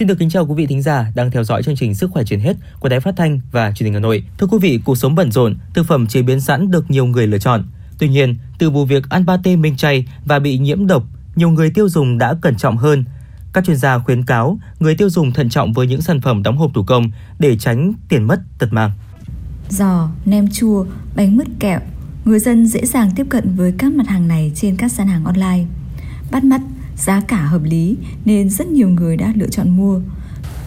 Xin được kính chào quý vị thính giả đang theo dõi chương trình Sức khỏe trên hết của Đài Phát thanh và Truyền hình Hà Nội. Thưa quý vị, cuộc sống bận rộn, thực phẩm chế biến sẵn được nhiều người lựa chọn. Tuy nhiên, từ vụ việc ăn pate minh chay và bị nhiễm độc, nhiều người tiêu dùng đã cẩn trọng hơn. Các chuyên gia khuyến cáo người tiêu dùng thận trọng với những sản phẩm đóng hộp thủ công để tránh tiền mất tật mang. Giò, nem chua, bánh mứt kẹo, người dân dễ dàng tiếp cận với các mặt hàng này trên các sàn hàng online. Bắt mắt, giá cả hợp lý nên rất nhiều người đã lựa chọn mua.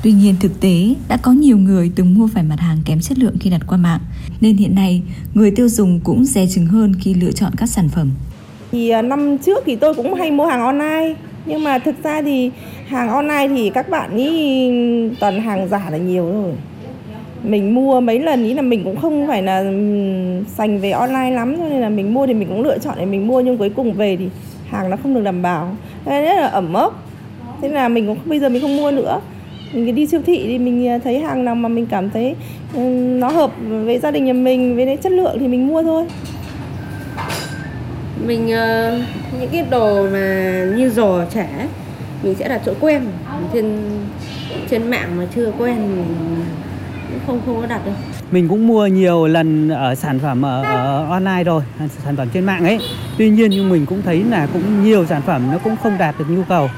Tuy nhiên thực tế đã có nhiều người từng mua phải mặt hàng kém chất lượng khi đặt qua mạng, nên hiện nay người tiêu dùng cũng dè chừng hơn khi lựa chọn các sản phẩm. Thì à, năm trước thì tôi cũng hay mua hàng online, nhưng mà thực ra thì hàng online thì các bạn ý toàn hàng giả là nhiều rồi. Mình mua mấy lần ý là mình cũng không phải là sành về online lắm cho nên là mình mua thì mình cũng lựa chọn để mình mua nhưng cuối cùng về thì hàng nó không được đảm bảo. Thế rất là ẩm ốc. Thế là mình cũng bây giờ mình không mua nữa. Mình đi siêu thị thì mình à, thấy hàng nào mà mình cảm thấy ừ, nó hợp với gia đình nhà mình với chất lượng thì mình mua thôi. Mình uh, những cái đồ mà như giò chả mình sẽ đặt chỗ quen. Trên trên mạng mà chưa quen cũng không không có đặt đâu. Mình cũng mua nhiều lần ở sản phẩm ở, ở online rồi sản phẩm trên mạng ấy. Tuy nhiên nhưng mình cũng thấy là cũng nhiều sản phẩm nó cũng không đạt được nhu cầu.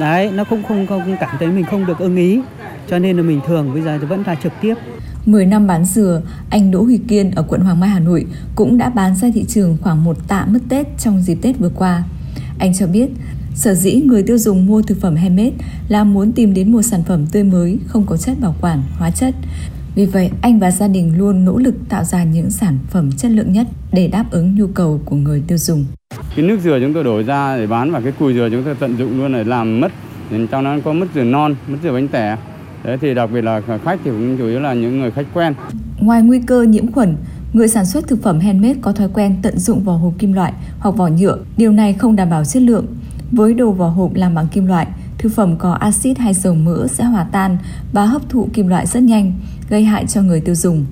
Đấy nó cũng không không cảm thấy mình không được ưng ý. Cho nên là mình thường bây giờ vẫn là trực tiếp. 10 năm bán dừa, anh Đỗ Huy Kiên ở quận Hoàng Mai, Hà Nội cũng đã bán ra thị trường khoảng một tạ mứt Tết trong dịp Tết vừa qua. Anh cho biết, sở dĩ người tiêu dùng mua thực phẩm handmade là muốn tìm đến một sản phẩm tươi mới, không có chất bảo quản, hóa chất. Vì vậy, anh và gia đình luôn nỗ lực tạo ra những sản phẩm chất lượng nhất để đáp ứng nhu cầu của người tiêu dùng. Cái nước dừa chúng tôi đổ ra để bán và cái cùi dừa chúng tôi tận dụng luôn để làm mứt. Trong đó có mứt dừa non, mứt dừa bánh tẻ. Thế thì đặc biệt là khách thì cũng chủ yếu là những người khách quen. Ngoài nguy cơ nhiễm khuẩn, người sản xuất thực phẩm handmade có thói quen tận dụng vỏ hộp kim loại hoặc vỏ nhựa. Điều này không đảm bảo chất lượng. Với đồ vỏ hộp làm bằng kim loại, thực phẩm có axit hay dầu mỡ sẽ hòa tan và hấp thụ kim loại rất nhanh, gây hại cho người tiêu dùng.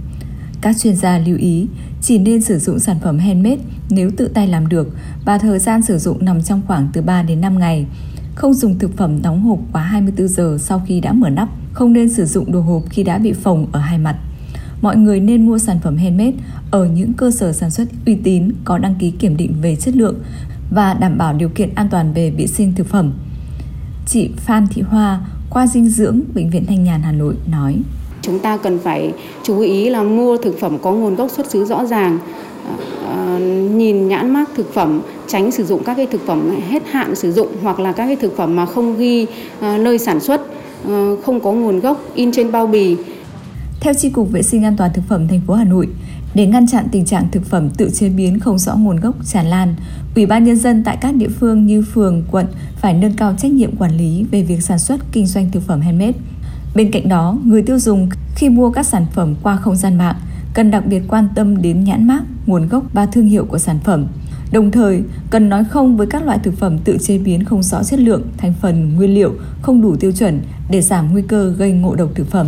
Các chuyên gia lưu ý chỉ nên sử dụng sản phẩm handmade nếu tự tay làm được và thời gian sử dụng nằm trong khoảng từ 3 đến 5 ngày. Không dùng thực phẩm đóng hộp quá 24 giờ sau khi đã mở nắp. Không nên sử dụng đồ hộp khi đã bị phồng ở hai mặt. Mọi người nên mua sản phẩm handmade ở những cơ sở sản xuất uy tín có đăng ký kiểm định về chất lượng và đảm bảo điều kiện an toàn về vệ sinh thực phẩm. Chị Phan Thị Hoa, khoa dinh dưỡng Bệnh viện Thanh Nhàn Hà Nội nói chúng ta cần phải chú ý là mua thực phẩm có nguồn gốc xuất xứ rõ ràng à, nhìn nhãn mác thực phẩm tránh sử dụng các cái thực phẩm hết hạn sử dụng hoặc là các cái thực phẩm mà không ghi à, nơi sản xuất à, không có nguồn gốc in trên bao bì theo Chi cục Vệ sinh An toàn thực phẩm thành phố Hà Nội, để ngăn chặn tình trạng thực phẩm tự chế biến không rõ nguồn gốc tràn lan, Ủy ban nhân dân tại các địa phương như phường, quận phải nâng cao trách nhiệm quản lý về việc sản xuất kinh doanh thực phẩm handmade. Bên cạnh đó, người tiêu dùng khi mua các sản phẩm qua không gian mạng cần đặc biệt quan tâm đến nhãn mác, nguồn gốc và thương hiệu của sản phẩm. Đồng thời, cần nói không với các loại thực phẩm tự chế biến không rõ chất lượng, thành phần, nguyên liệu không đủ tiêu chuẩn để giảm nguy cơ gây ngộ độc thực phẩm.